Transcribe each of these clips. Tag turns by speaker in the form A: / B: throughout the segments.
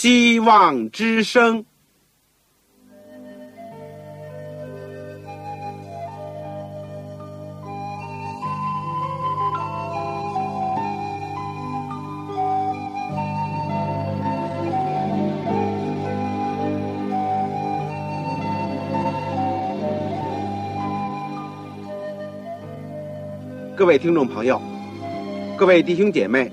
A: 希望之声。各位听众朋友，各位弟兄姐妹，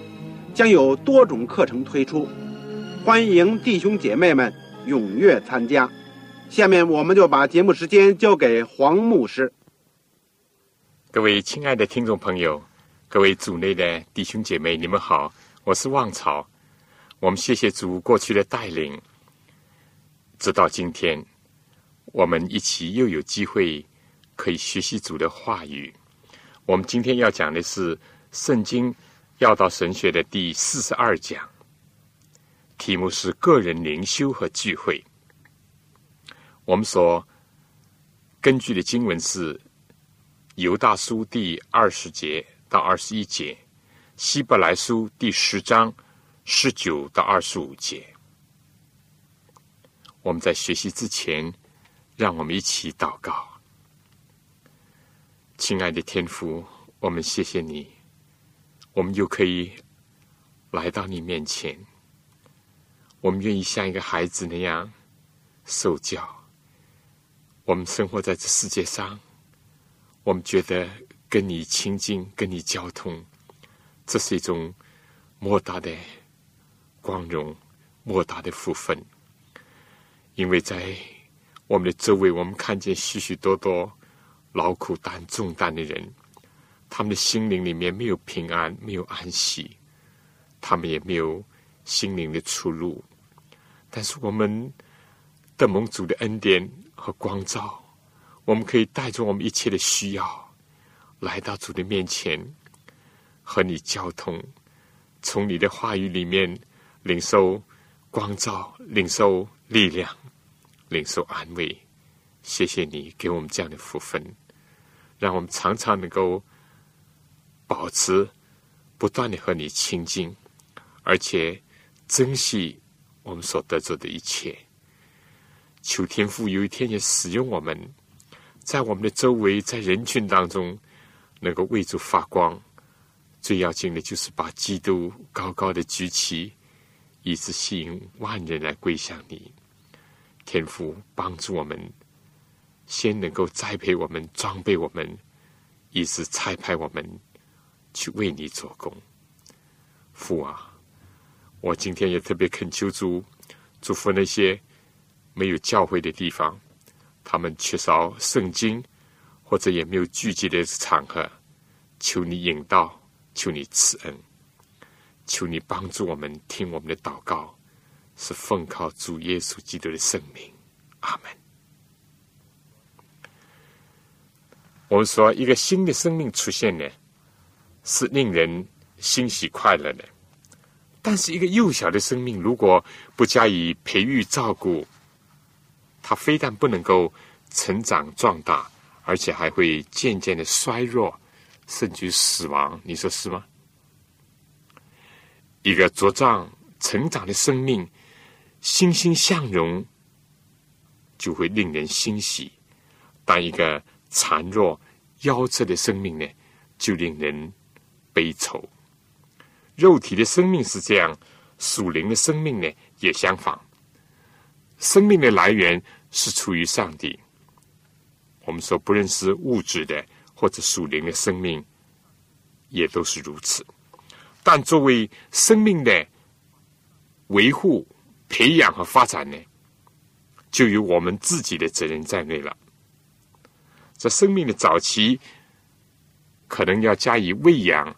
A: 将有多种课程推出，欢迎弟兄姐妹们踊跃参加。下面我们就把节目时间交给黄牧师。
B: 各位亲爱的听众朋友，各位组内的弟兄姐妹，你们好，我是旺草。我们谢谢主过去的带领，直到今天，我们一起又有机会可以学习主的话语。我们今天要讲的是《圣经要道神学》的第四十二讲，题目是“个人灵修和聚会”。我们所根据的经文是《犹大书》第二十节到二十一节，《希伯来书》第十章十九到二十五节。我们在学习之前，让我们一起祷告。亲爱的天父，我们谢谢你，我们就可以来到你面前。我们愿意像一个孩子那样受教。我们生活在这世界上，我们觉得跟你亲近、跟你交通，这是一种莫大的光荣、莫大的福分。因为在我们的周围，我们看见许许多多。劳苦担重担的人，他们的心灵里面没有平安，没有安息，他们也没有心灵的出路。但是我们的蒙主的恩典和光照，我们可以带着我们一切的需要，来到主的面前，和你交通，从你的话语里面领受光照，领受力量，领受安慰。谢谢你给我们这样的福分。让我们常常能够保持不断的和你亲近，而且珍惜我们所得着的一切。求天父有一天也使用我们，在我们的周围，在人群当中，能够为主发光。最要紧的就是把基督高高的举起，以致吸引万人来归向你。天父帮助我们。先能够栽培我们、装备我们，以致差派我们去为你做工。父啊，我今天也特别恳求主，祝福那些没有教会的地方，他们缺少圣经或者也没有聚集的场合，求你引导，求你赐恩，求你帮助我们听我们的祷告，是奉靠主耶稣基督的圣名。阿门。我们说，一个新的生命出现呢，是令人欣喜快乐的。但是，一个幼小的生命如果不加以培育照顾，它非但不能够成长壮大，而且还会渐渐的衰弱，甚至死亡。你说是吗？一个茁壮成长的生命，欣欣向荣，就会令人欣喜。当一个孱弱、夭折的生命呢，就令人悲愁。肉体的生命是这样，属灵的生命呢也相仿。生命的来源是出于上帝。我们说，不认识物质的或者属灵的生命，也都是如此。但作为生命的维护、培养和发展呢，就有我们自己的责任在内了。在生命的早期，可能要加以喂养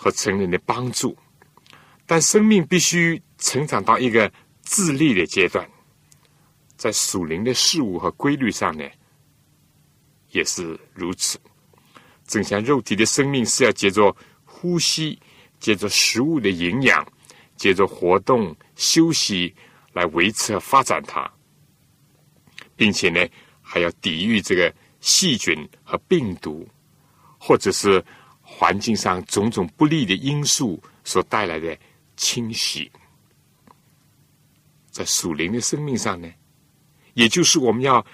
B: 和成人的帮助，但生命必须成长到一个自立的阶段，在属灵的事物和规律上呢，也是如此。正像肉体的生命是要借着呼吸、借着食物的营养、借着活动休息来维持和发展它，并且呢，还要抵御这个细菌和病毒，或者是环境上种种不利的因素所带来的侵袭。在属灵的生命上呢，也就是我们要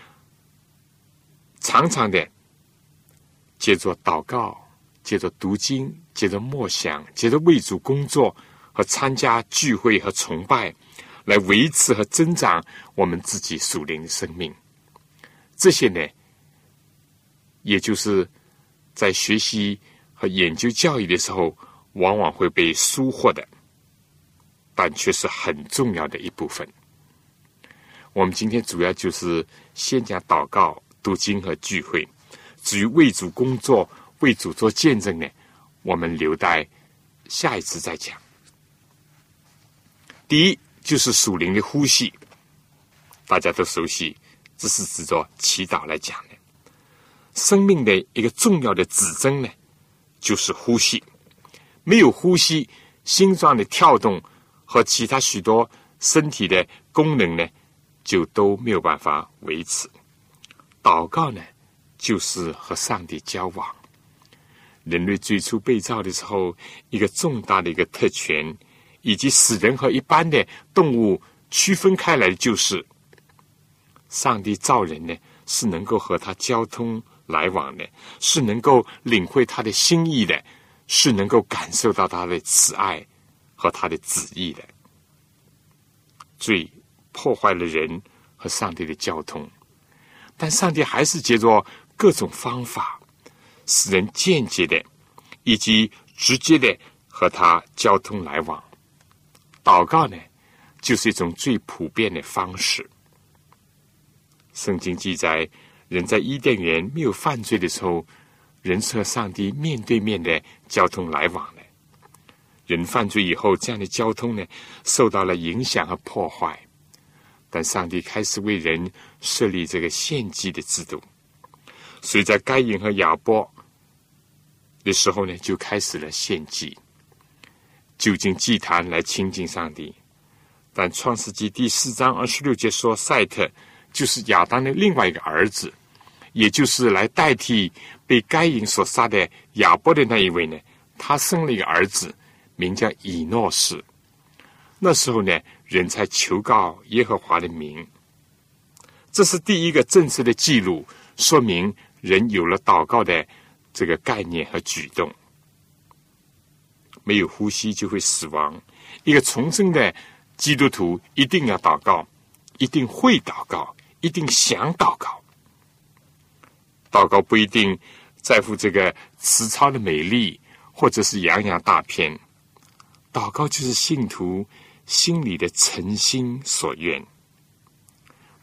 B: 常常的。借着祷告，借着读经，借着默想，借着为主工作和参加聚会和崇拜，来维持和增长我们自己属灵的生命。这些呢，也就是在学习和研究教育的时候，往往会被疏忽的，但却是很重要的一部分。我们今天主要就是先讲祷告、读经和聚会。至于为主工作、为主做见证呢，我们留待下一次再讲。第一就是属灵的呼吸，大家都熟悉，这是指着祈祷来讲的。生命的一个重要的指针呢，就是呼吸。没有呼吸，心脏的跳动和其他许多身体的功能呢，就都没有办法维持。祷告呢？就是和上帝交往。人类最初被造的时候，一个重大的一个特权，以及使人和一般的动物区分开来的，就是上帝造人呢，是能够和他交通来往的，是能够领会他的心意的，是能够感受到他的慈爱和他的旨意的。罪破坏了人和上帝的交通，但上帝还是借着。各种方法，使人间接的以及直接的和他交通来往。祷告呢，就是一种最普遍的方式。圣经记载，人在伊甸园没有犯罪的时候，人是和上帝面对面的交通来往的。人犯罪以后，这样的交通呢，受到了影响和破坏。但上帝开始为人设立这个献祭的制度。所以在该隐和亚伯的时候呢，就开始了献祭，就近祭坛来亲近上帝。但创世纪第四章二十六节说，赛特就是亚当的另外一个儿子，也就是来代替被该隐所杀的亚伯的那一位呢。他生了一个儿子，名叫以诺士。那时候呢，人才求告耶和华的名。这是第一个正式的记录，说明。人有了祷告的这个概念和举动，没有呼吸就会死亡。一个重生的基督徒一定要祷告，一定会祷告，一定想祷告。祷告不一定在乎这个词抄的美丽，或者是洋洋大片。祷告就是信徒心里的诚心所愿。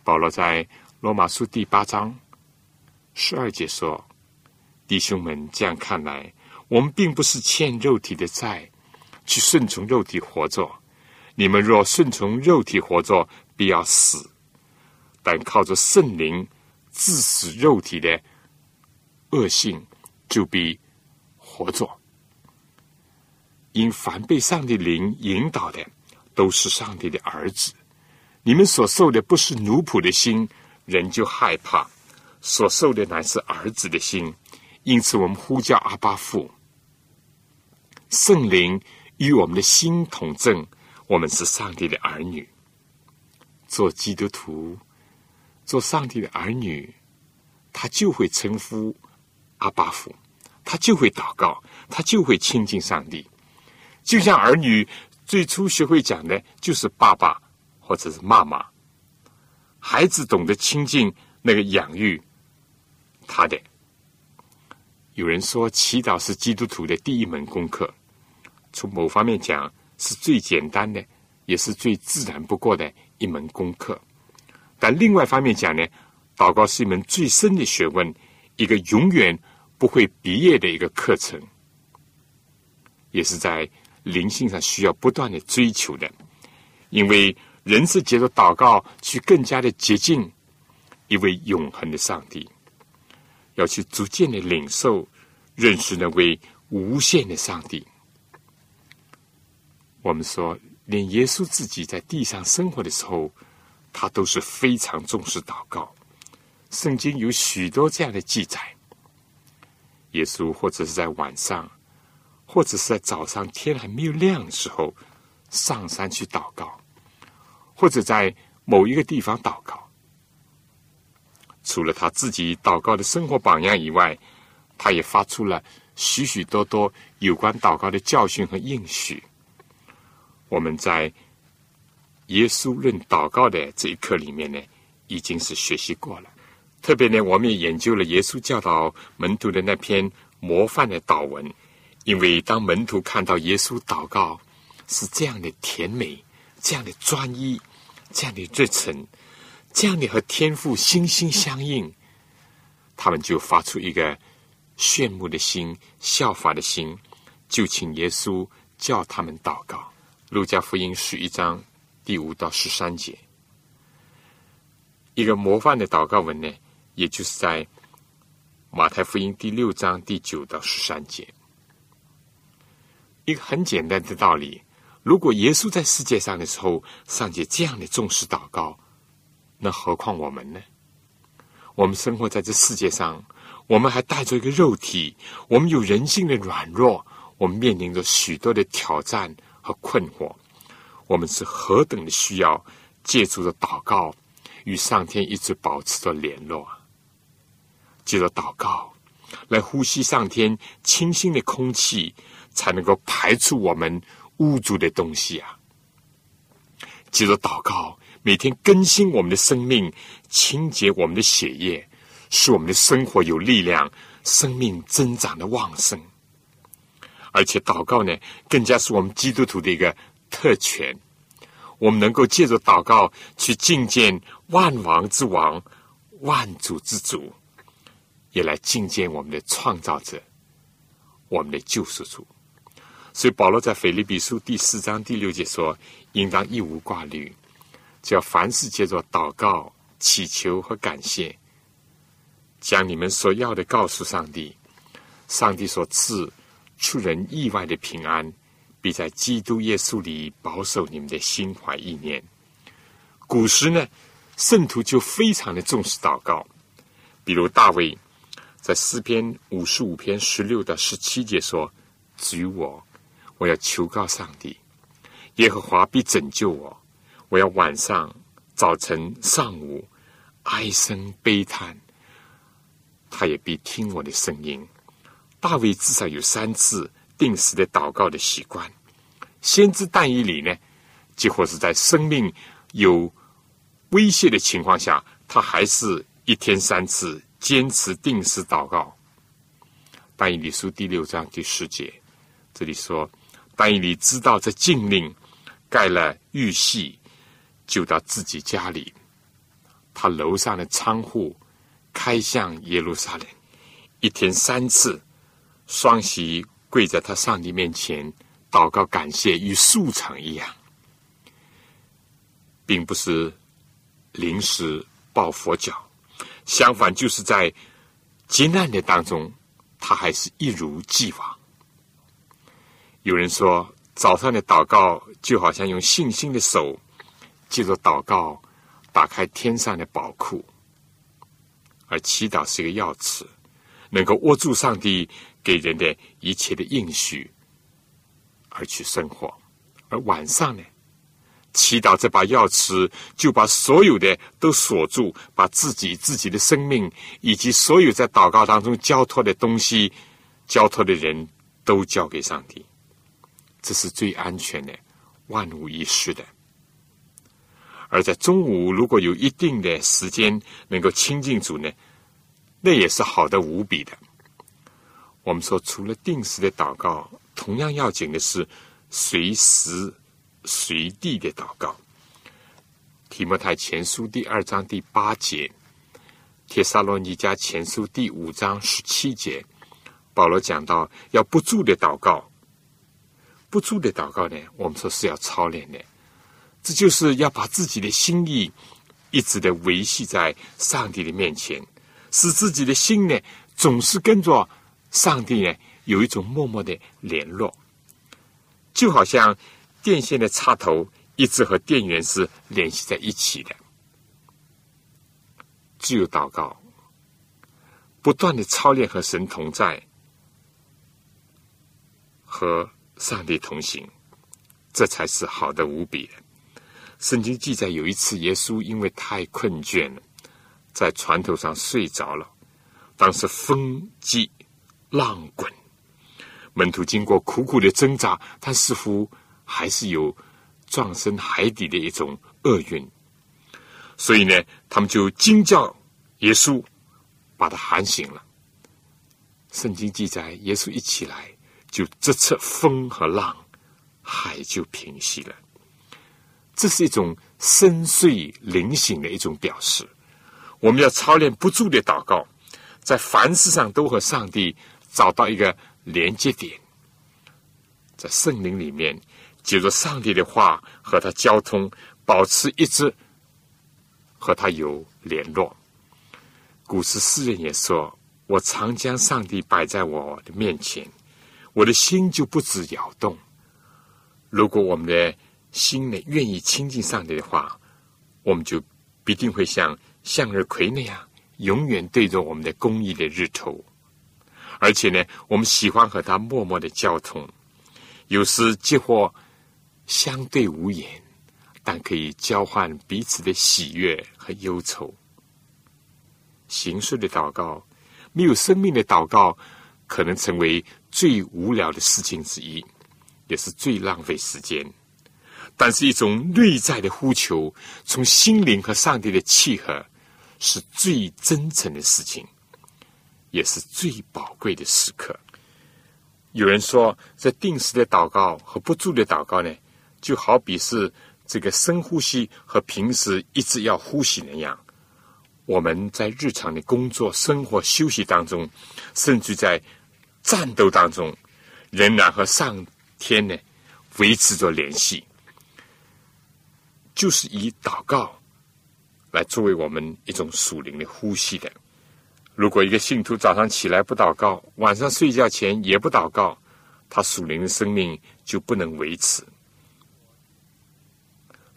B: 保罗在罗马书第八章。十二节说：“弟兄们，这样看来，我们并不是欠肉体的债，去顺从肉体活着。你们若顺从肉体活着，必要死；但靠着圣灵致死肉体的恶性，就必活着。因凡被上帝灵引导的，都是上帝的儿子。你们所受的不是奴仆的心，人就害怕。”所受的乃是儿子的心，因此我们呼叫阿巴父。圣灵与我们的心同证，我们是上帝的儿女。做基督徒，做上帝的儿女，他就会称呼阿巴父，他就会祷告，他就会亲近上帝。就像儿女最初学会讲的，就是爸爸或者是妈妈。孩子懂得亲近那个养育。他的有人说，祈祷是基督徒的第一门功课。从某方面讲，是最简单的，也是最自然不过的一门功课。但另外方面讲呢，祷告是一门最深的学问，一个永远不会毕业的一个课程，也是在灵性上需要不断的追求的。因为人是借着祷告去更加的接近一位永恒的上帝，要去逐渐的领受、认识那位无限的上帝。我们说，连耶稣自己在地上生活的时候，他都是非常重视祷告。圣经有许多这样的记载：耶稣或者是在晚上，或者是在早上天还没有亮的时候，上山去祷告，或者在某一个地方祷告。除了他自己祷告的生活榜样以外，他也发出了许许多多有关祷告的教训和应许。我们在耶稣论祷告的这一课里面呢，已经是学习过了。特别呢，我们也研究了耶稣教导门徒的那篇模范的祷文。因为当门徒看到耶稣祷告是这样的甜美、这样的专一、这样的热忱、这样的和天父心心相印，他们就发出一个炫目的心、效法的心，就请耶稣叫他们祷告。路加福音十一章第五到十三节，一个模范的祷告文呢，也就是在马太福音第六章第九到十三节。一个很简单的道理：如果耶稣在世界上的时候尚且这样的重视祷告，那何况我们呢？我们生活在这世界上，我们还带着一个肉体，我们有人性的软弱，我们面临着许多的挑战。和困惑，我们是何等的需要借助着祷告与上天一直保持着联络，借着祷告来呼吸上天清新的空气，才能够排出我们污浊的东西啊！借着祷告，每天更新我们的生命，清洁我们的血液，使我们的生活有力量，生命增长的旺盛。而且祷告呢，更加是我们基督徒的一个特权。我们能够借着祷告去觐见万王之王、万主之主，也来觐见我们的创造者、我们的救赎主。所以保罗在腓立比书第四章第六节说：“应当一无挂虑，只要凡事借着祷告、祈求和感谢，将你们所要的告诉上帝，上帝所赐。”出人意外的平安，必在基督耶稣里保守你们的心怀意念。古时呢，圣徒就非常的重视祷告，比如大卫在诗篇五十五篇十六到十七节说：“至于我，我要求告上帝，耶和华必拯救我。我要晚上、早晨、上午哀声悲叹，他也必听我的声音。”大卫至少有三次定时的祷告的习惯。先知但以里呢，几乎是在生命有威胁的情况下，他还是一天三次坚持定时祷告。但以理书第六章第十节，这里说，但以理知道这禁令，盖了玉玺，就到自己家里，他楼上的窗户开向耶路撒冷，一天三次。双喜跪在他上帝面前祷告感谢，与素常一样，并不是临时抱佛脚，相反，就是在劫难的当中，他还是一如既往。有人说，早上的祷告就好像用信心的手，借着祷告打开天上的宝库，而祈祷是一个钥匙，能够握住上帝。给人的一切的应许而去生活，而晚上呢，祈祷这把钥匙就把所有的都锁住，把自己自己的生命以及所有在祷告当中交托的东西、交托的人都交给上帝，这是最安全的、万无一失的。而在中午如果有一定的时间能够亲近主呢，那也是好的无比的。我们说，除了定时的祷告，同样要紧的是随时随地的祷告。提摩太前书第二章第八节，帖撒罗尼迦前书第五章十七节，保罗讲到要不住的祷告。不住的祷告呢，我们说是要操练的。这就是要把自己的心意一直的维系在上帝的面前，使自己的心呢总是跟着上帝呢有一种默默的联络，就好像电线的插头一直和电源是联系在一起的。只有祷告，不断的操练和神同在，和上帝同行，这才是好的无比的。圣经记载，有一次耶稣因为太困倦了，在船头上睡着了。当时风急浪滚，门徒经过苦苦的挣扎，但似乎还是有撞身海底的一种厄运。所以呢，他们就惊叫耶稣，把他喊醒了。圣经记载，耶稣一起来，就直斥风和浪，海就平息了。这是一种深邃灵醒的一种表示。我们要操练不住的祷告，在凡事上都和上帝找到一个连接点，在圣灵里面，借着上帝的话和他交通，保持一直和他有联络。古时诗人也说：“我常将上帝摆在我的面前，我的心就不止摇动。”如果我们的心里愿意亲近上帝的话，我们就必定会像向日葵那样，永远对着我们的公义的日头。而且呢，我们喜欢和他默默的交通，有时几乎相对无言，但可以交换彼此的喜悦和忧愁。形式的祷告，没有生命的祷告，可能成为最无聊的事情之一，也是最浪费时间。但是一种内在的呼求，从心灵和上帝的契合，是最真诚的事情，也是最宝贵的时刻。有人说，在定时的祷告和不住的祷告呢，就好比是这个深呼吸和平时一直要呼吸那样。我们在日常的工作、生活、休息当中，甚至在战斗当中，仍然和上天呢维持着联系。就是以祷告来作为我们一种属灵的呼吸的。如果一个信徒早上起来不祷告，晚上睡觉前也不祷告，他属灵的生命就不能维持。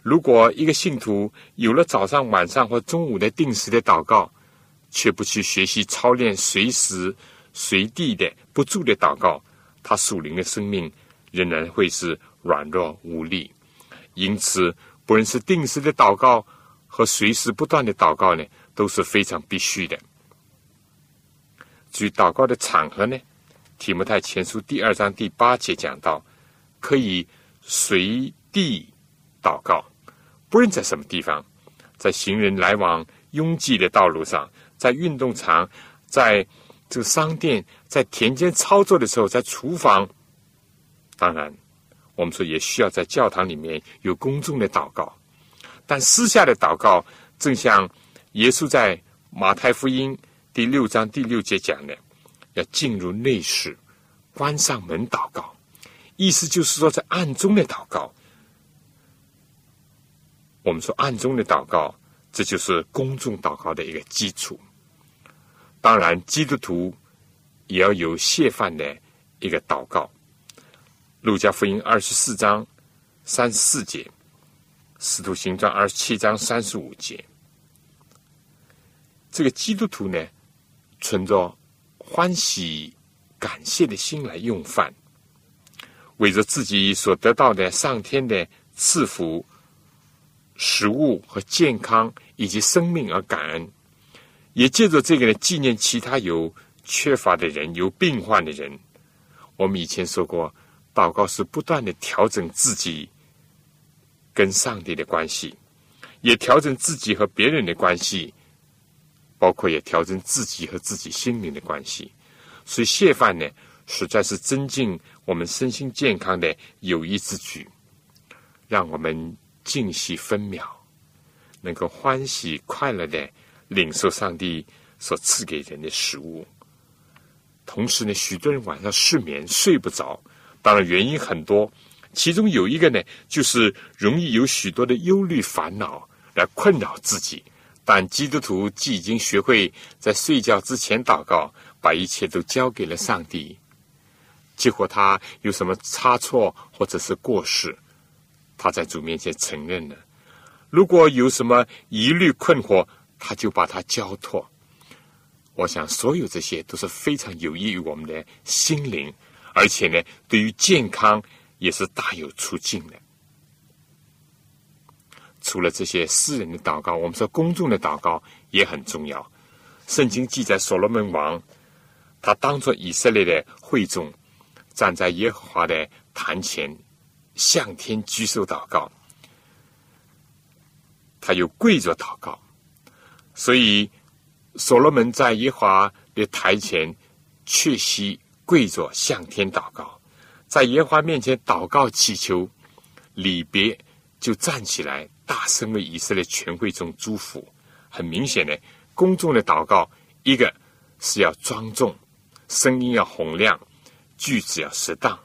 B: 如果一个信徒有了早上、晚上或中午的定时的祷告，却不去学习操练随时随地的不住的祷告，他属灵的生命仍然会是软弱无力。因此。不论是定时的祷告和随时不断的祷告呢，都是非常必须的。至于祷告的场合呢，《提摩太前书》第二章第八节讲到，可以随地祷告，不论在什么地方，在行人来往拥挤的道路上，在运动场，在这个商店，在田间操作的时候，在厨房，当然。我们说也需要在教堂里面有公众的祷告，但私下的祷告，正像耶稣在马太福音第六章第六节讲的，要进入内室，关上门祷告，意思就是说在暗中的祷告。我们说暗中的祷告，这就是公众祷告的一个基础。当然，基督徒也要有谢饭的一个祷告。路加福音二十四章三十四节，使徒行传二十七章三十五节。这个基督徒呢，存着欢喜感谢的心来用饭，为着自己所得到的上天的赐福、食物和健康以及生命而感恩，也借着这个呢纪念其他有缺乏的人、有病患的人。我们以前说过。祷告是不断的调整自己跟上帝的关系，也调整自己和别人的关系，包括也调整自己和自己心灵的关系。所以谢饭呢，实在是增进我们身心健康的有益之举，让我们静息分秒，能够欢喜快乐的领受上帝所赐给人的食物。同时呢，许多人晚上失眠睡不着。当然，原因很多，其中有一个呢，就是容易有许多的忧虑烦恼来困扰自己。但基督徒既已经学会在睡觉之前祷告，把一切都交给了上帝，结果他有什么差错或者是过失，他在主面前承认了。如果有什么疑虑困惑，他就把它交托。我想，所有这些都是非常有益于我们的心灵，而且呢，对于健康也是大有促进的。除了这些私人的祷告，我们说公众的祷告也很重要。圣经记载，所罗门王他当作以色列的会众，站在耶和华的坛前，向天举手祷告。他又跪着祷告，所以所罗门在耶和华的台前确息跪着向天祷告，在耶和华面前祷告祈求，礼别就站起来。大声为以色列全会中祝福，很明显的，公众的祷告，一个是要庄重，声音要洪亮，句子要适当，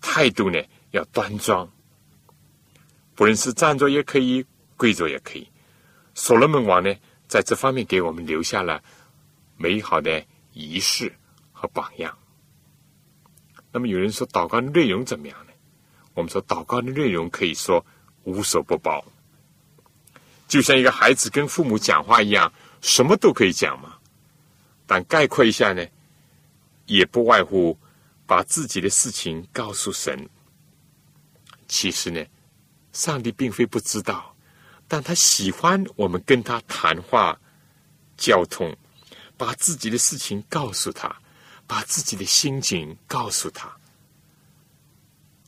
B: 态度呢要端庄。不论是站着也可以，跪着也可以。所罗门王呢，在这方面给我们留下了美好的仪式和榜样。那么有人说，祷告的内容怎么样呢？我们说，祷告的内容可以说。无所不包，就像一个孩子跟父母讲话一样，什么都可以讲嘛。但概括一下呢，也不外乎把自己的事情告诉神。其实呢，上帝并非不知道，但他喜欢我们跟他谈话、交通，把自己的事情告诉他，把自己的心情告诉他。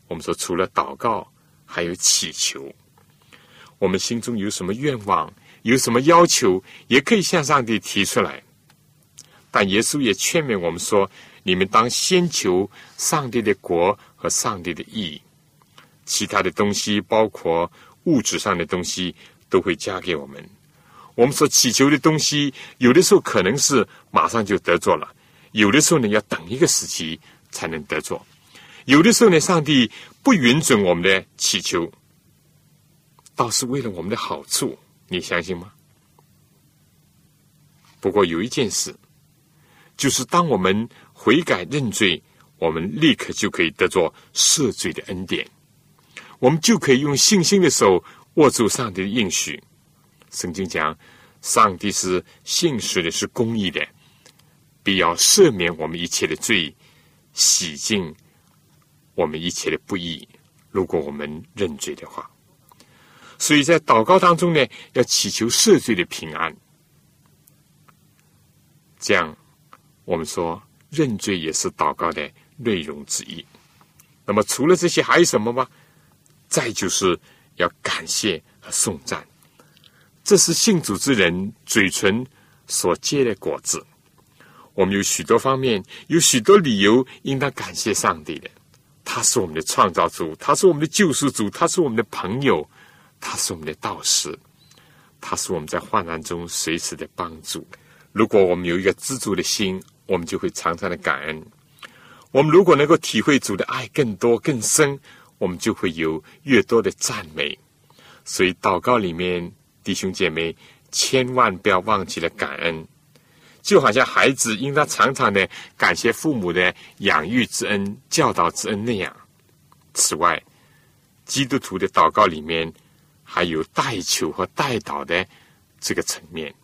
B: 我们说，除了祷告。还有祈求，我们心中有什么愿望，有什么要求，也可以向上帝提出来。但耶稣也劝勉我们说：“你们当先求上帝的国和上帝的义，其他的东西，包括物质上的东西，都会加给我们。”我们所祈求的东西，有的时候可能是马上就得着了，有的时候呢，要等一个时期才能得着。有的时候呢，上帝不允准我们的祈求，倒是为了我们的好处，你相信吗？不过有一件事，就是当我们悔改认罪，我们立刻就可以得着赦罪的恩典，我们就可以用信心的手握住上帝的应许。圣经讲，上帝是信实的，是公义的，必要赦免我们一切的罪，洗净。我们一切的不义，如果我们认罪的话，所以在祷告当中呢，要祈求赦罪的平安。这样，我们说认罪也是祷告的内容之一。那么，除了这些，还有什么吗？再就是要感谢和颂赞，这是信主之人嘴唇所结的果子。我们有许多方面，有许多理由应当感谢上帝的。他是我们的创造主，他是我们的救赎主，他是我们的朋友，他是我们的导师，他是我们在患难中随时的帮助。如果我们有一个知足的心，我们就会常常的感恩。我们如果能够体会主的爱更多更深，我们就会有越多的赞美。所以祷告里面，弟兄姐妹千万不要忘记了感恩。就好像孩子应当常常的感谢父母的养育之恩、教导之恩那样。此外，基督徒的祷告里面还有代求和代祷的这个层面。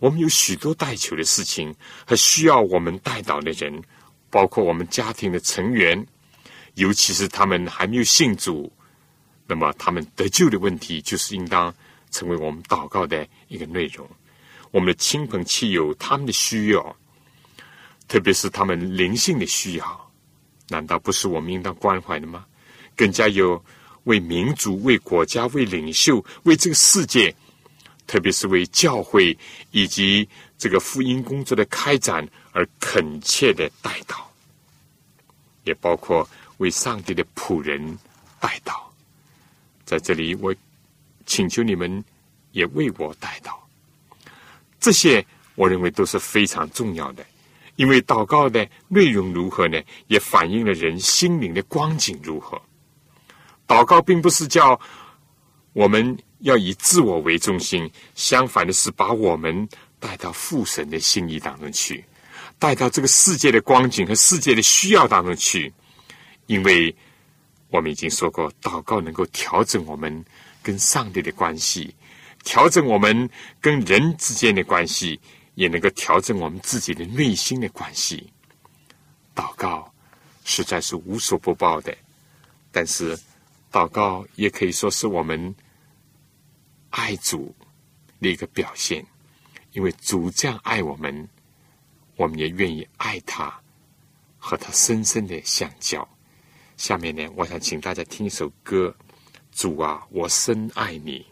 B: 我们有许多代求的事情和需要我们代祷的人，包括我们家庭的成员，尤其是他们还没有信主，那么他们得救的问题，就是应当成为我们祷告的一个内容。我们的亲朋戚友，他们的需要，特别是他们灵性的需要，难道不是我们应当关怀的吗？更加有为民族、为国家、为领袖、为这个世界，特别是为教会以及这个福音工作的开展而恳切的代祷，也包括为上帝的仆人代祷。在这里，我请求你们也为我代祷。这些我认为都是非常重要的，因为祷告的内容如何呢？也反映了人心灵的光景如何。祷告并不是叫我们要以自我为中心，相反的是把我们带到父神的心意当中去，带到这个世界的光景和世界的需要当中去。因为我们已经说过，祷告能够调整我们跟上帝的关系，调整我们跟人之间的关系。也能够调整我们自己的内心的关系。祷告实在是无所不报的，但是祷告也可以说是我们爱主的一个表现，因为主这样爱我们，我们也愿意爱他，和他深深的相交。下面呢，我想请大家听一首歌：主啊，我深爱你。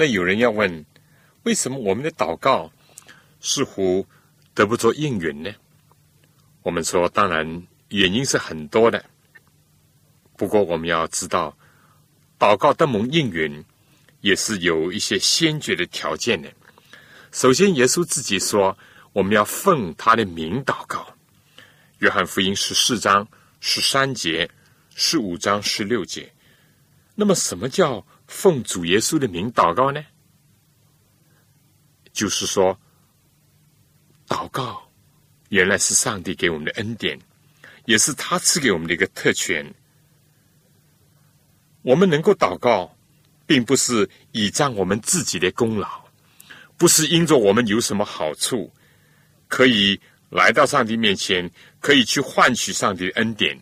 B: 那有人要问，为什么我们的祷告似乎得不着应允呢？我们说，当然原因是很多的。不过我们要知道，祷告得蒙应允，也是有一些先决的条件的。首先，耶稣自己说，我们要奉他的名祷告。约翰福音十四章十三节、十五章十六节。那么，什么叫？奉主耶稣的名祷告呢，就是说，祷告原来是上帝给我们的恩典，也是他赐给我们的一个特权。我们能够祷告，并不是倚仗我们自己的功劳，不是因着我们有什么好处，可以来到上帝面前，可以去换取上帝的恩典。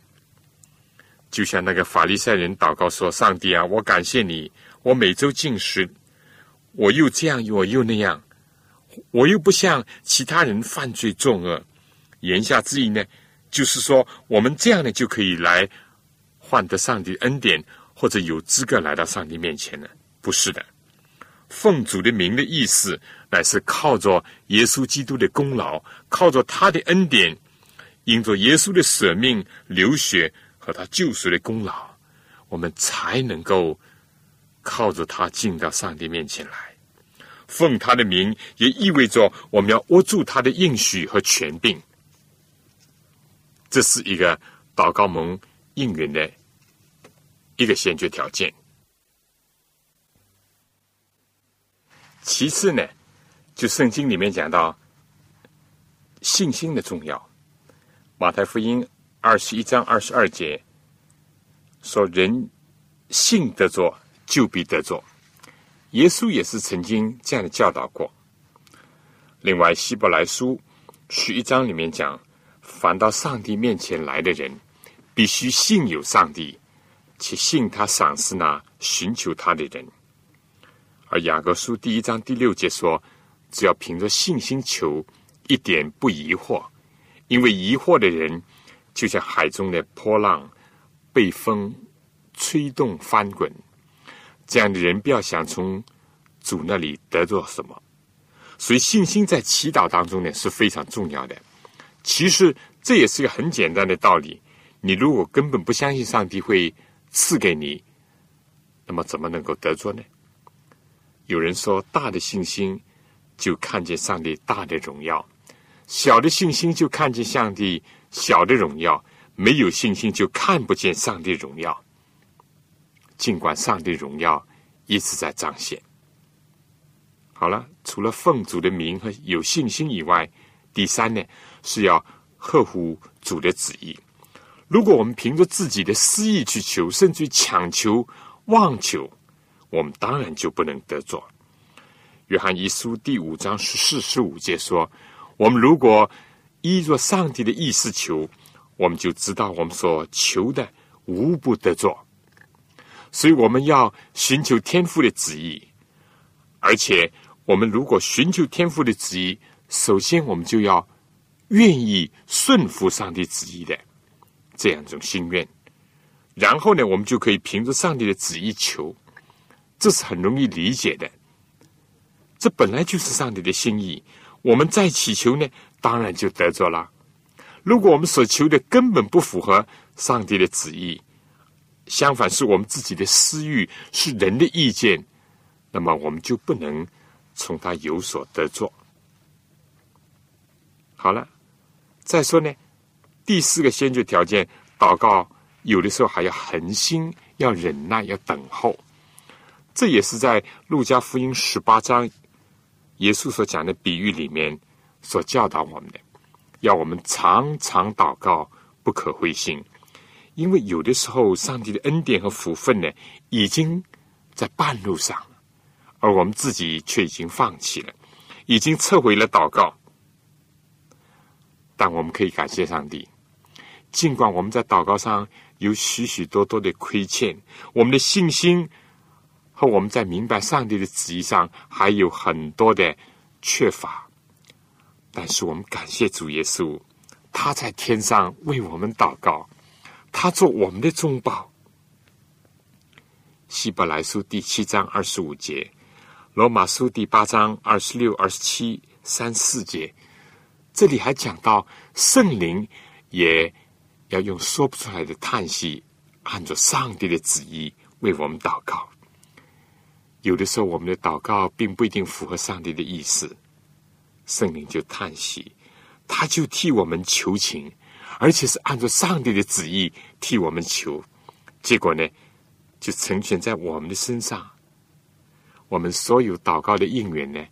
B: 就像那个法利赛人祷告说：“上帝啊，我感谢你，我每周进食，我又这样，我又那样，我又不像其他人犯罪作恶。”言下之意呢，就是说我们这样呢就可以来换得上帝恩典，或者有资格来到上帝面前呢？不是的，奉主的名的意思，乃是靠着耶稣基督的功劳，靠着他的恩典，因着耶稣的舍命流血。和他救赎的功劳，我们才能够靠着他进到上帝面前来。奉他的名，也意味着我们要握住他的应许和权柄。这是一个祷告蒙应允的一个先决条件。其次呢，就圣经里面讲到信心的重要。马太福音。二十一章二十二节，说人信得着，就必得着。耶稣也是曾经这样的教导过。另外，《希伯来书》十一章里面讲，凡到上帝面前来的人，必须信有上帝，且信他赏赐那寻求他的人。而《雅各书》第一章第六节说，只要凭着信心求，一点不疑惑，因为疑惑的人，就像海中的波浪，被风吹动翻滚。这样的人不要想从主那里得到什么，所以信心在祈祷当中呢是非常重要的。其实这也是一个很简单的道理。你如果根本不相信上帝会赐给你，那么怎么能够得着呢？有人说，大的信心就看见上帝大的荣耀，小的信心就看见上帝小的荣耀，没有信心就看不见上帝荣耀。尽管上帝荣耀一直在彰显。好了，除了奉主的名和有信心以外，第三呢是要合乎主的旨意。如果我们凭着自己的私意去求，甚至强求、妄求，我们当然就不能得着。约翰一书第五章十四、十五节说：“我们如果依着上帝的意思求，我们就知道我们所求的无不得做。”所以我们要寻求天父的旨意，而且我们如果寻求天父的旨意，首先我们就要愿意顺服上帝旨意的这样一种心愿，然后呢，我们就可以凭着上帝的旨意求，这是很容易理解的。这本来就是上帝的心意，我们再祈求呢，当然就得着了。如果我们所求的根本不符合上帝的旨意，相反，是我们自己的私欲，是人的意见，那么我们就不能从他有所得着。好了，再说呢，第四个先决条件，祷告有的时候还要恒心，要忍耐，要等候。这也是在路加福音十八章耶稣所讲的比喻里面所教导我们的，要我们常常祷告，不可灰心。因为有的时候，上帝的恩典和福分呢，已经在半路上了，而我们自己却已经放弃了，已经撤回了祷告。但我们可以感谢上帝，尽管我们在祷告上有许许多多的亏欠，我们的信心和我们在明白上帝的旨意上还有很多的缺乏，但是我们感谢主耶稣，他在天上为我们祷告。他做我们的中保。希伯来书第七章二十五节，罗马书第八章二十六、二十七、三四节，这里还讲到圣灵也要用说不出来的叹息，按照上帝的旨意为我们祷告。有的时候，我们的祷告并不一定符合上帝的意思，圣灵就叹息，他就替我们求情。而且是按照上帝的旨意替我们求，结果呢，就成全在我们的身上。我们所有祷告的应允呢，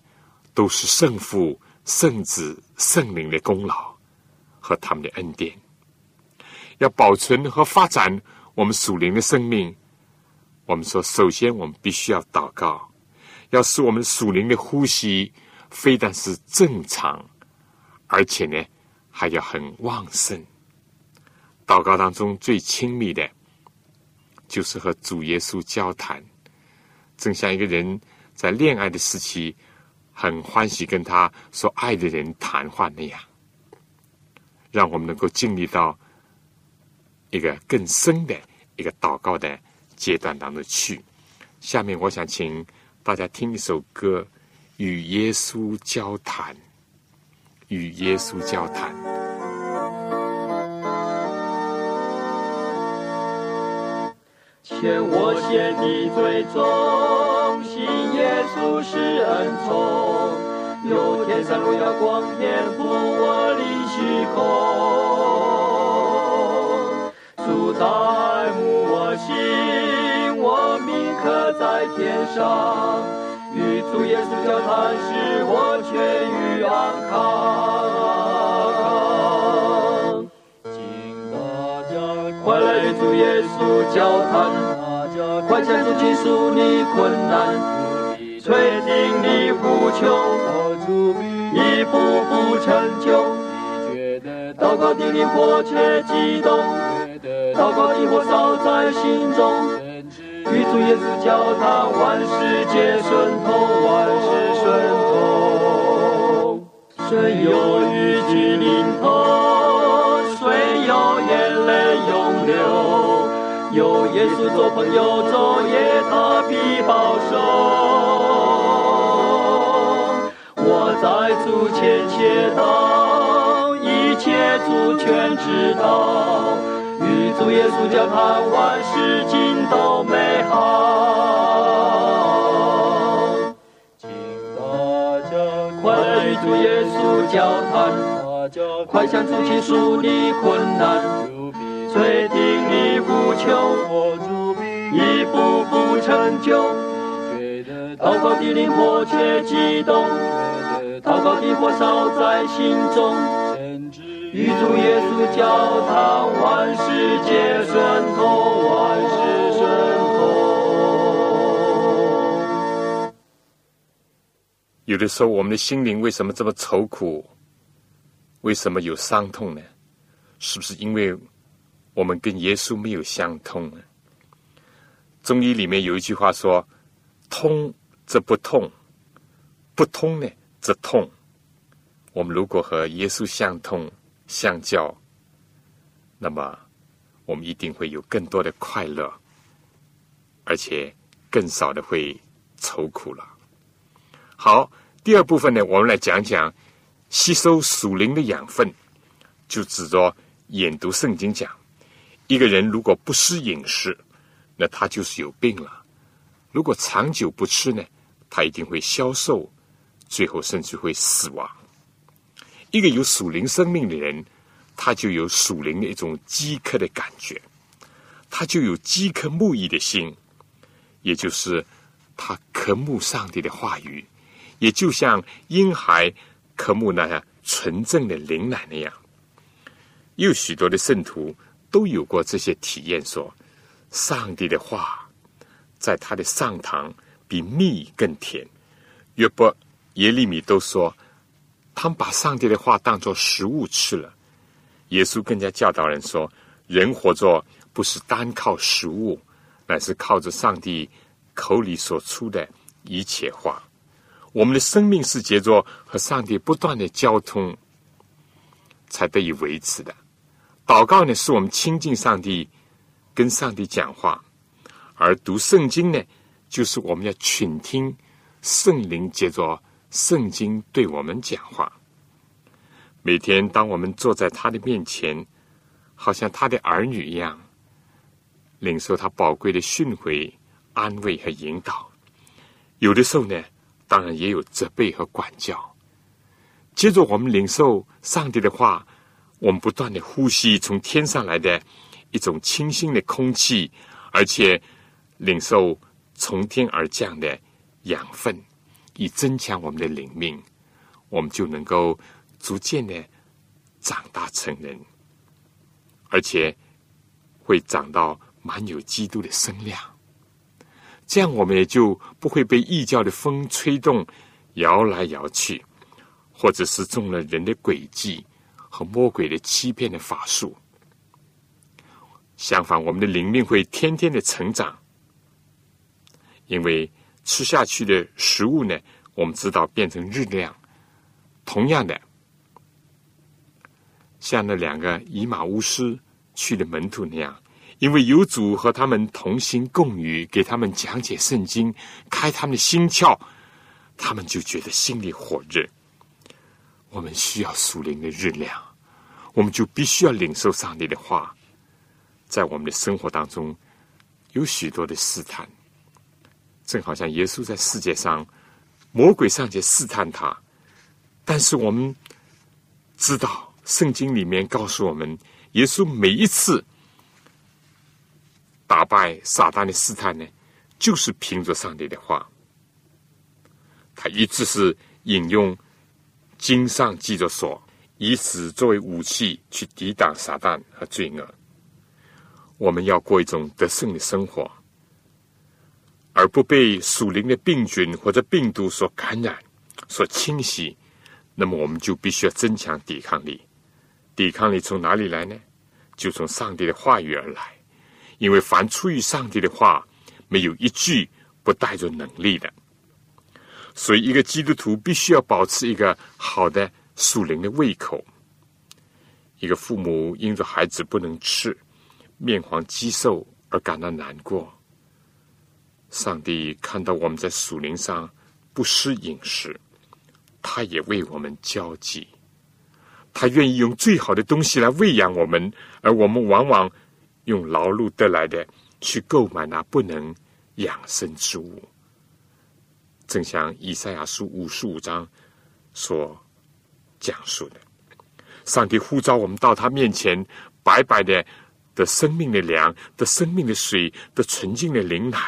B: 都是圣父、圣子、圣灵的功劳和他们的恩典。要保存和发展我们属灵的生命，我们说，首先我们必须要祷告，要使我们属灵的呼吸非但是正常，而且呢，还要很旺盛。祷告当中最亲密的，就是和主耶稣交谈，正像一个人在恋爱的时期，很欢喜跟他所爱的人谈话那样，让我们能够经历到一个更深的一个祷告的阶段当中去。下面，我想请大家听一首歌，《与耶稣交谈》，与耶稣交谈。
C: 欠我献的最终，信耶稣是恩宠，有天上荣耀光天护我离虚空。主在慕我心，我铭刻在天上，与主耶稣交谈，使我痊愈安康。请大家快来与主耶稣。交谈，快向主倾诉你困难，垂听你呼求，一步步成就。祷告的灵迫切激动，祷告的火烧在心中，与主耶稣交谈，万事皆顺通，万事顺通。谁有雨季淋透，谁有眼泪涌流，有耶稣做朋友，昼夜他必保守。我在主前祈祷，一切主全知道，与主耶稣交谈，万事尽都美好。请大家快来与主耶稣交谈，快向主倾诉你困难，垂听你呼求，一步步成就。祷告的灵迫切激动，祷告的火烧在心中，与主耶稣交谈，万事皆顺通，万事顺通。
B: 有的时候，我们的心灵为什么这么愁苦？为什么有伤痛呢？是不是因为我们跟耶稣没有相通呢？中医里面有一句话说：“通则不痛，不通呢则痛。”我们如果和耶稣相通、相交，那么我们一定会有更多的快乐，而且更少的会愁苦了。好，第二部分呢，我们来讲讲吸收属灵的养分，就指着研读圣经讲，一个人如果不吃饮食，那他就是有病了。如果长久不吃呢，他一定会消瘦，最后甚至会死亡。一个有属灵生命的人，他就有属灵的一种饥渴的感觉，他就有饥渴慕义的心，也就是他渴慕上帝的话语，也就像婴孩渴慕那样纯正的灵奶那样。有许多的圣徒都有过这些体验，说上帝的话在他的上堂比蜜更甜。约伯、耶利米都说。他们把上帝的话当作食物吃了。耶稣更加教导人说：“人活着不是单靠食物，乃是靠着上帝口里所出的一切话。我们的生命是借着和上帝不断的交通才得以维持的。祷告呢，是我们亲近上帝、跟上帝讲话；而读圣经呢，就是我们要倾听圣灵借着。”圣经对我们讲话。每天，当我们坐在他的面前，好像他的儿女一样，领受他宝贵的训诲、安慰和引导。有的时候呢，当然也有责备和管教。接着，我们领受上帝的话，我们不断的呼吸从天上来的一种清新的空气，而且领受从天而降的养分。以增强我们的灵命，我们就能够逐渐的长大成人，而且会长到满有基督的身量。这样，我们也就不会被异教的风吹动、摇来摇去，或者是中了人的诡计和魔鬼的欺骗的法术。相反，我们的灵命会天天的成长，因为。吃下去的食物呢，我们知道变成热量。同样的，像那两个以马乌斯去的门徒那样，因为有主和他们同心共语，给他们讲解圣经，开他们的心窍，他们就觉得心里火热。我们需要属灵的热量，我们就必须要领受上帝的话，在我们的生活当中有许多的试探。正好像耶稣在世界上，魔鬼上去试探他，但是我们知道圣经里面告诉我们，耶稣每一次打败撒旦的试探呢，就是凭着上帝的话，他一直是引用经上记着说，以此作为武器去抵挡撒旦和罪恶。我们要过一种得胜的生活，而不被属灵的病菌或者病毒所感染、所侵袭，那么我们就必须要增强抵抗力。抵抗力从哪里来呢？就从上帝的话语而来。因为凡出于上帝的话，没有一句不带着能力的。所以，一个基督徒必须要保持一个好的属灵的胃口。一个父母因着孩子不能吃，面黄肌瘦而感到难过。上帝看到我们在属灵上不失饮食，他也为我们焦急。他愿意用最好的东西来喂养我们，而我们往往用劳碌得来的去购买那不能养生之物。正像以赛亚书五十五章所讲述的，上帝呼召我们到他面前，白白的的生命的粮、的生命的水、的纯净的灵奶，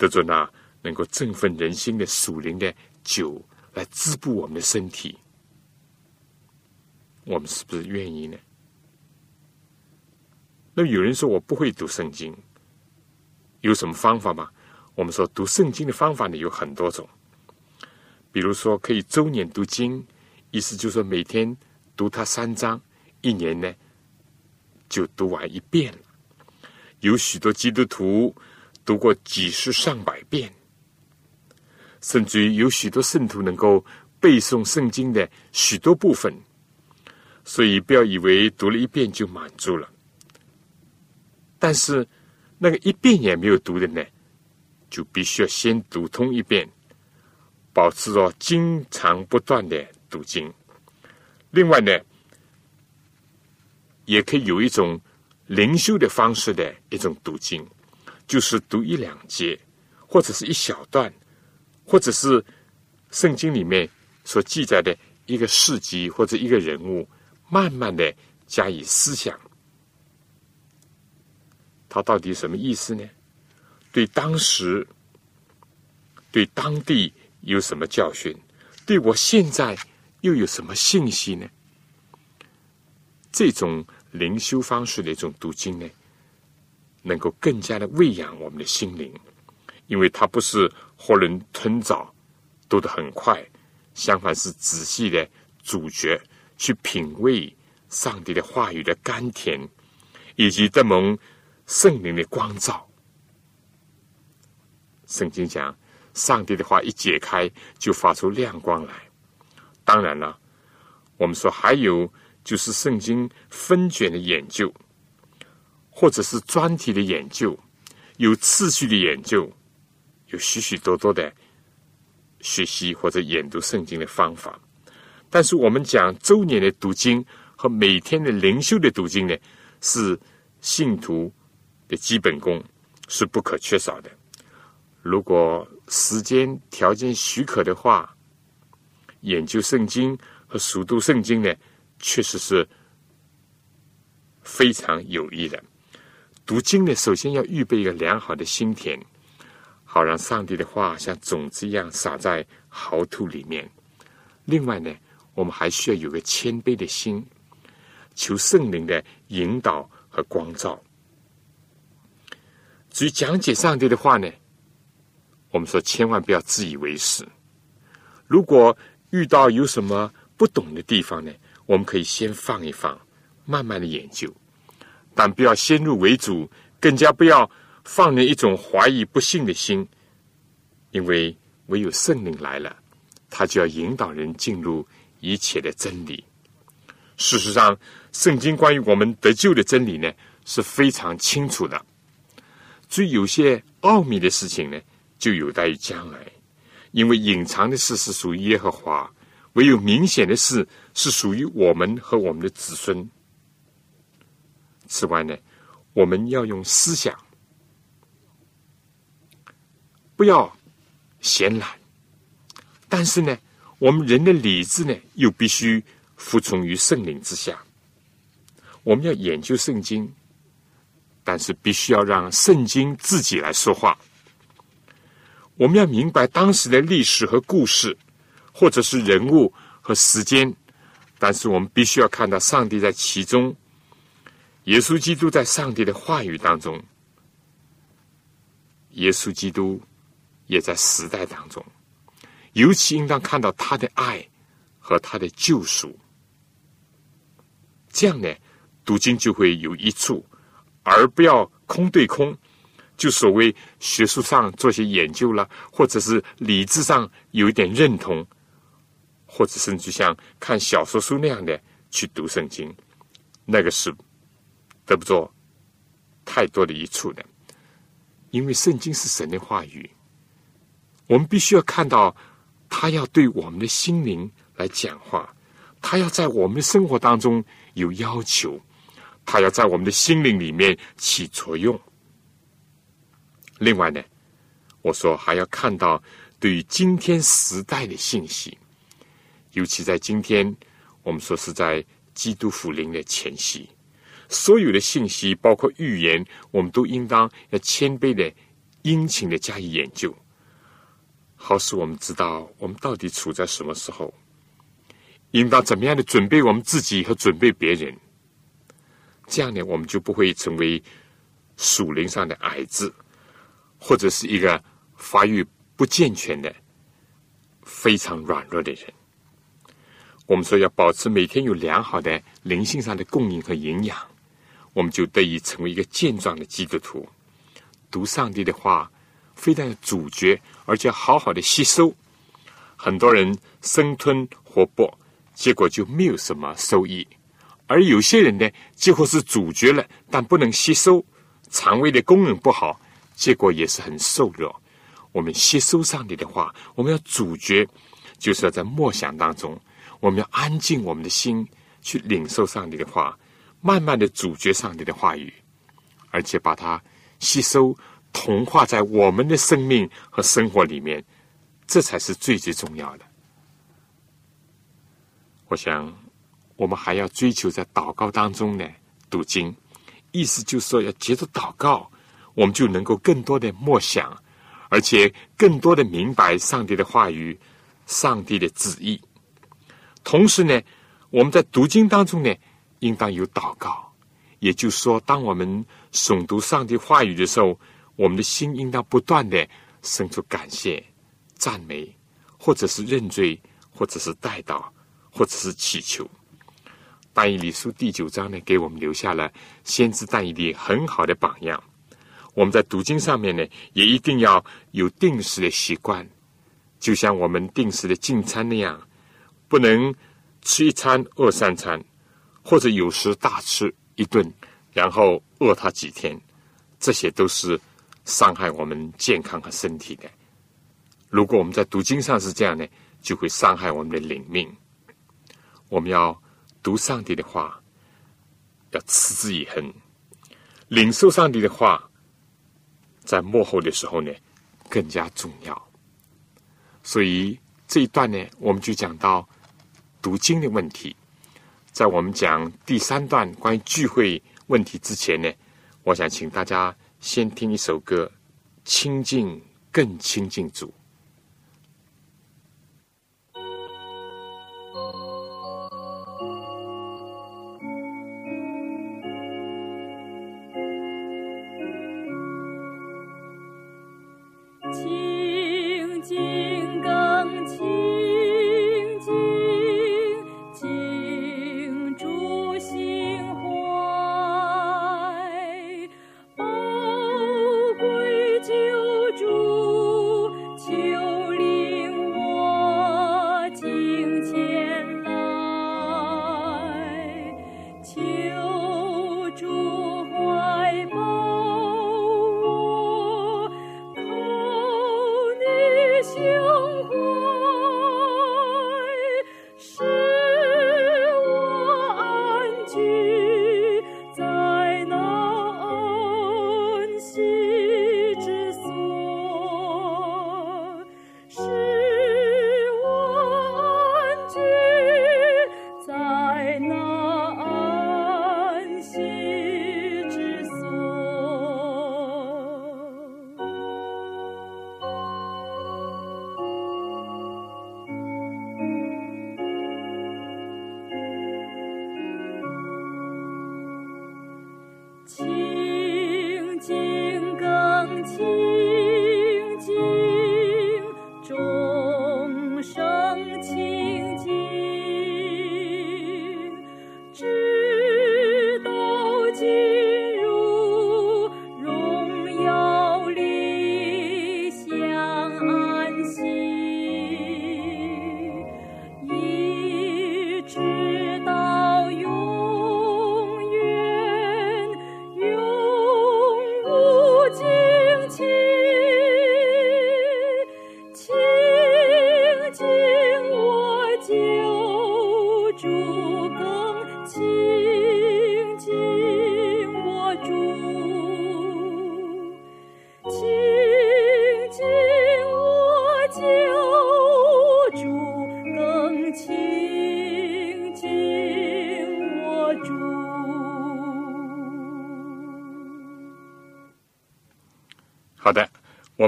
B: 得着那能够振奋人心的属灵的酒，来滋补我们的身体。我们是不是愿意呢？那有人说我不会读圣经，有什么方法吗？我们说读圣经的方法呢有很多种，比如说可以周年读经，意思就是说每天读它三章，一年呢就读完一遍了。有许多基督徒读过几十上百遍，甚至于有许多圣徒能够背诵圣经的许多部分。所以不要以为读了一遍就满足了，但是那个一遍也没有读的呢？就必须要先读通一遍，保持着经常不断的读经。另外呢，也可以有一种灵修的方式的一种读经，就是读一两节，或者是一小段，或者是圣经里面所记载的一个事迹或者一个人物，慢慢的加以思想，它到底什么意思呢？对当时、对当地有什么教训？对我现在又有什么信息呢？这种灵修方式的一种读经呢，能够更加的喂养我们的心灵，因为它不是囫囵吞枣，读得很快，相反是仔细的咀嚼，去品味上帝的话语的甘甜，以及这蒙圣灵的光照。圣经讲，上帝的话一解开，就发出亮光来。当然了，我们说还有就是圣经分卷的研究，或者是专题的研究，有次序的研究，有许许多多的学习或者研读圣经的方法。但是我们讲周年的读经和每天的灵修的读经呢，是信徒的基本功，是不可缺少的。如果时间条件许可的话，研究圣经和熟读圣经呢，确实是非常有益的。读经呢，首先要预备一个良好的心田，好让上帝的话像种子一样撒在好土里面。另外呢，我们还需要有个谦卑的心，求圣灵的引导和光照。至于讲解上帝的话呢？我们说，千万不要自以为是。如果遇到有什么不懂的地方呢，我们可以先放一放，慢慢的研究，但不要先入为主，更加不要放任一种怀疑不信的心，因为唯有圣灵来了，他就要引导人进入一切的真理。事实上，圣经关于我们得救的真理呢，是非常清楚的。至于有些奥秘的事情呢，就有待于将来，因为隐藏的事是属于耶和华，唯有明显的事是属于我们和我们的子孙。此外呢，我们要用思想，不要闲懒，但是呢，我们人的理智呢，又必须服从于圣灵之下。我们要研究圣经，但是必须要让圣经自己来说话。我们要明白当时的历史和故事，或者是人物和时间，但是我们必须要看到上帝在其中耶稣基督在上帝的话语当中，耶稣基督也在时代当中，尤其应当看到他的爱和他的救赎。这样呢，读经就会有益处，而不要空对空。就所谓学术上做些研究了，或者是理智上有一点认同，或者甚至像看小说书那样的去读圣经，那个是得不着太多的一处的。因为圣经是神的话语，我们必须要看到他要对我们的心灵来讲话，他要在我们的生活当中有要求，他要在我们的心灵里面起作用。另外呢，我说还要看到对于今天时代的信息，尤其在今天，我们说是在基督福临的前夕，所有的信息，包括预言，我们都应当要谦卑的、殷勤的加以研究，好使我们知道我们到底处在什么时候，应当怎么样的准备我们自己和准备别人，这样呢，我们就不会成为属灵上的矮子。或者是一个发育不健全的、非常软弱的人，我们说要保持每天有良好的灵性上的供应和营养，我们就得以成为一个健壮的基督徒。读上帝的话，非但主角，而且好好的吸收。很多人生吞活剥，结果就没有什么收益；而有些人呢，几乎是主角了，但不能吸收，肠胃的功能不好。结果也是很瘦弱。我们吸收上帝的话，我们要主角，就是要在默想当中，我们要安静我们的心，去领受上帝的话，慢慢的主角上帝的话语，而且把它吸收同化在我们的生命和生活里面，这才是最最重要的。我想，我们还要追求在祷告当中呢读经，意思就是说要接着祷告。我们就能够更多的默想，而且更多的明白上帝的话语、上帝的旨意。同时呢，我们在读经当中呢，应当有祷告。也就是说，当我们诵读上帝话语的时候，我们的心应当不断的生出感谢、赞美，或者是认罪，或者是代祷，或者是祈求。但以理书第九章呢，给我们留下了先知但以理很好的榜样。我们在读经上面呢，也一定要有定时的习惯，就像我们定时的进餐那样，不能吃一餐饿三餐，或者有时大吃一顿，然后饿他几天，这些都是伤害我们健康和身体的。如果我们在读经上是这样呢，就会伤害我们的灵命。我们要读上帝的话，要持之以恒，领受上帝的话。在幕后的时候呢，更加重要。所以这一段呢，我们就讲到读经的问题。在我们讲第三段关于聚会问题之前呢，我想请大家先听一首歌，《亲近更亲近主》。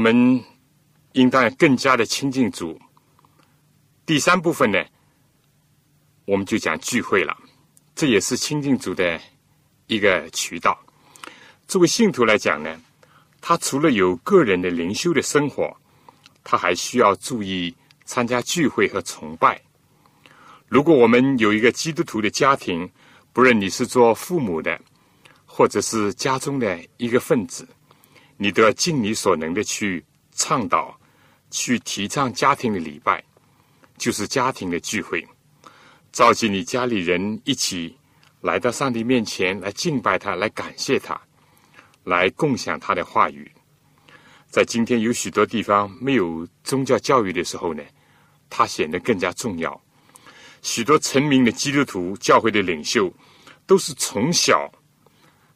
D: 我
B: 们应当更加的亲近主。第三部分呢，我们就讲聚会了，这也是亲近主的一个渠道。作为信徒来讲呢，他除了有个人的灵修的生活，他还需要注意参加聚会和崇拜。如果我们有一个基督徒的家庭，不论你是做父母的，或者是家中的一个分子，你都要尽你所能的去倡导、去提倡家庭的礼拜，就是家庭的聚会，召集你家里人一起来到上帝面前来敬拜他，来感谢他。来共享他的话语，在今天有许多地方没有宗教教育的时候呢，它显得更加重要。许多成名的基督徒、教会的领袖，都是从小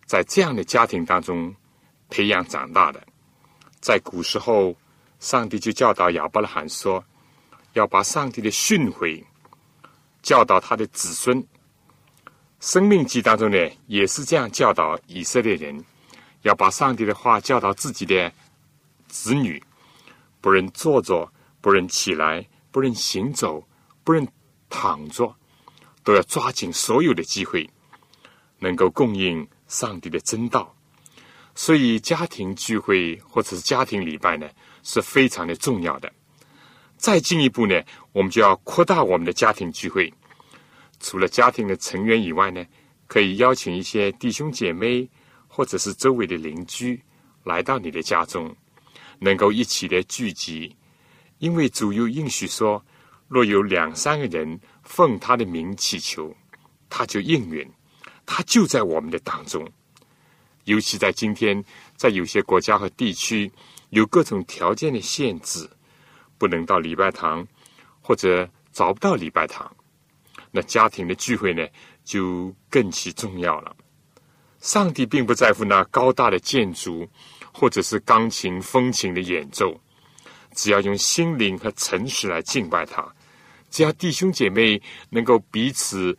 B: 在这样的家庭当中培养长大的。在古时候，上帝就教导亚伯拉罕说，要把上帝的训诲教导他的子孙。生命记当中呢，也是这样教导以色列人。要把上帝的话教导自己的子女，不论坐着，不论起来，不论行走，不论躺着，都要抓紧所有的机会，能够供应上帝的真道。所以，家庭聚会或者是家庭礼拜呢，是非常的重要的。再进一步呢，我们就要扩大我们的家庭聚会。除了家庭的成员以外呢，可以邀请一些弟兄姐妹。或者是周围的邻居来到你的家中，能够一起的聚集，因为主有应许说，若有两三个人奉他的名祈求，他就应允，他就在我们的当中。尤其在今天，在有些国家和地区有各种条件的限制，不能到礼拜堂，或者找不到礼拜堂，那家庭的聚会呢，就更其重要了。上帝并不在乎那高大的建筑，或者是钢琴风琴的演奏，只要用心灵和诚实来敬拜他，只要弟兄姐妹能够彼此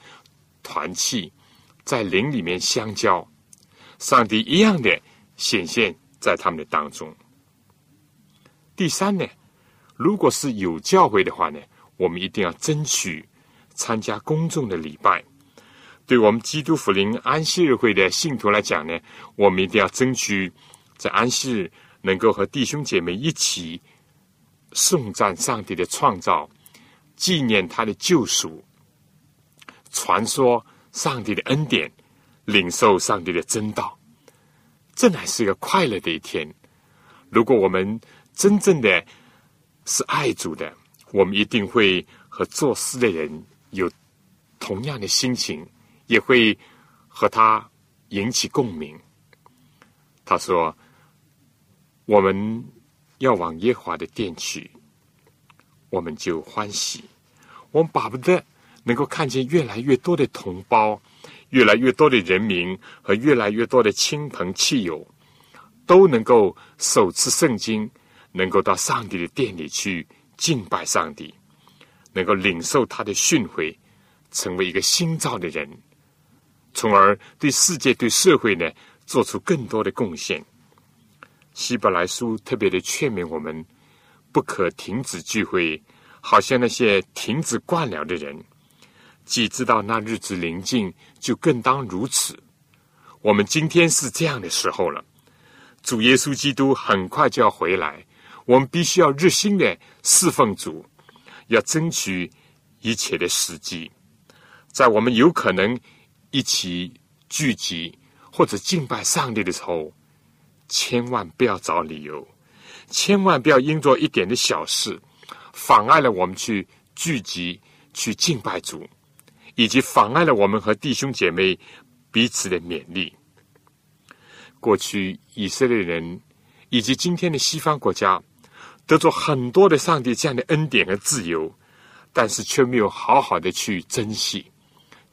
B: 团契，在灵里面相交，上帝一样的显现在他们的当中。第三呢，如果是有教会的话呢，我们一定要争取参加公众的礼拜。对我们基督福临安息日会的信徒来讲呢，我们一定要争取在安息日能够和弟兄姐妹一起颂赞上帝的创造，纪念他的救赎，传说上帝的恩典，领受上帝的真道。这乃是一个快乐的一天。如果我们真正的是爱主的，我们一定会和作诗的人有同样的心情。也会和他引起共鸣。他说：“我们要往耶和华的殿去，我们就欢喜。我们巴不得能够看见越来越多的同胞、越来越多的人民和越来越多的亲朋戚友，都能够手持圣经，能够到上帝的殿里去敬拜上帝，能够领受他的训诲，成为一个新造的人。”从而对世界、对社会呢，做出更多的贡献。希伯来书特别的劝勉我们，不可停止聚会，好像那些停止惯了的人。既知道那日子临近，就更当如此。我们今天是这样的时候了，主耶稣基督很快就要回来，我们必须要热心的侍奉主，要争取一切的时机，在我们有可能。一起聚集或者敬拜上帝的时候，千万不要找理由，千万不要因着一点的小事，妨碍了我们去聚集去敬拜主，以及妨碍了我们和弟兄姐妹彼此的勉励。过去以色列人以及今天的西方国家，得着很多的上帝这样的恩典和自由，但是却没有好好的去珍惜，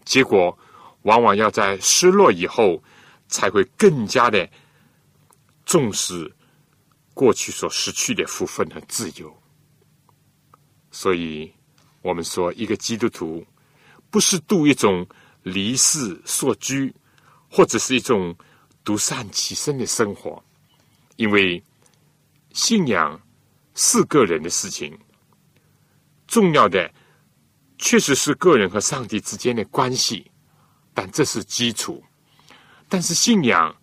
B: 结果。往往要在失落以后，才会更加的重视过去所失去的福分和自由。所以，我们说，一个基督徒不是度一种离世所居，或者是一种独善其身的生活，因为信仰是个人的事情，重要的确实是个人和上帝之间的关系，但这是基础。但是信仰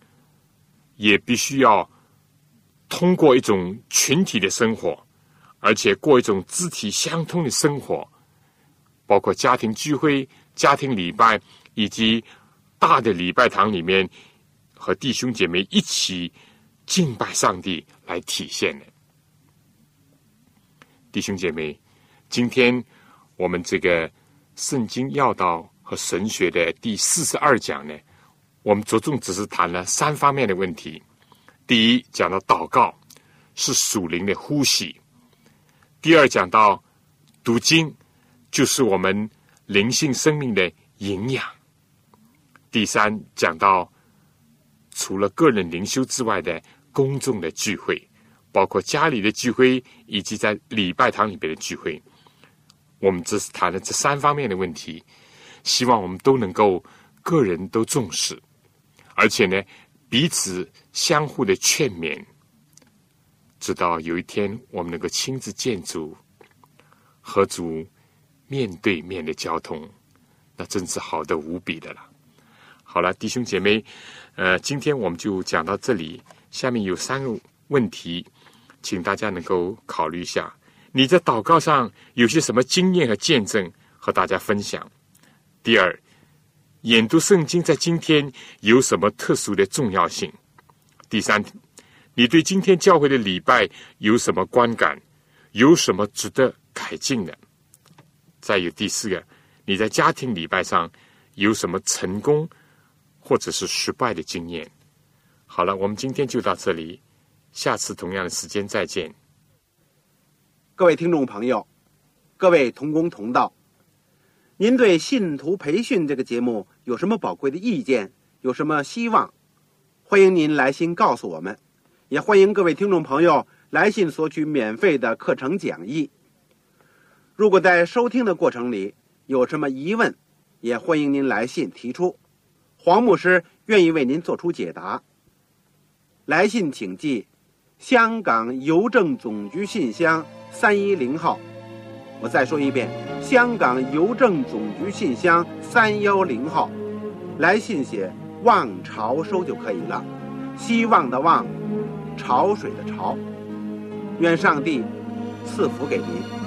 B: 也必须要通过一种群体的生活，而且过一种肢体相通的生活。包括家庭聚会、家庭礼拜，以及大的礼拜堂里面和弟兄姐妹一起敬拜上帝来体现的。弟兄姐妹，今天我们这个圣经要道和神学的第四十二讲呢，我们着重只是谈了三方面的问题。第一，讲到祷告是属灵的呼吸；第二，讲到读经。就是我们灵性生命的营养。第三，讲到除了个人灵修之外的公众的聚会，包括家里的聚会以及在礼拜堂里边的聚会，我们只是谈了这三方面的问题。希望我们都能够个人都重视，而且呢，彼此相互的劝勉，直到有一天我们能够亲自见主和主。面对面的交通，那真是好的无比的了。好了，弟兄姐妹，呃，今天我们就讲到这里。下面有三个问题，请大家能够考虑一下。你在祷告上有些什么经验和见证和大家分享？第二，研读圣经在今天有什么特殊的重要性？第三，你对今天教会的礼拜有什么观感？有什么值得改进的？再有第四个，你在家庭礼拜上有什么成功或者是失败的经验？好了，我们今天就到这里，下次同样的时间再见。
A: 各位听众朋友，各位同工同道，您对信徒培训这个节目有什么宝贵的意见？有什么希望？欢迎您来信告诉我们，也欢迎各位听众朋友来信索取免费的课程讲义。如果在收听的过程里有什么疑问，也欢迎您来信提出，黄牧师愿意为您做出解答。来信请寄香港邮政总局信箱三一零号。我再说一遍，香港邮政总局信箱三幺零号。来信写“望潮收”就可以了，希望的望，潮水的潮。愿上帝赐福给您。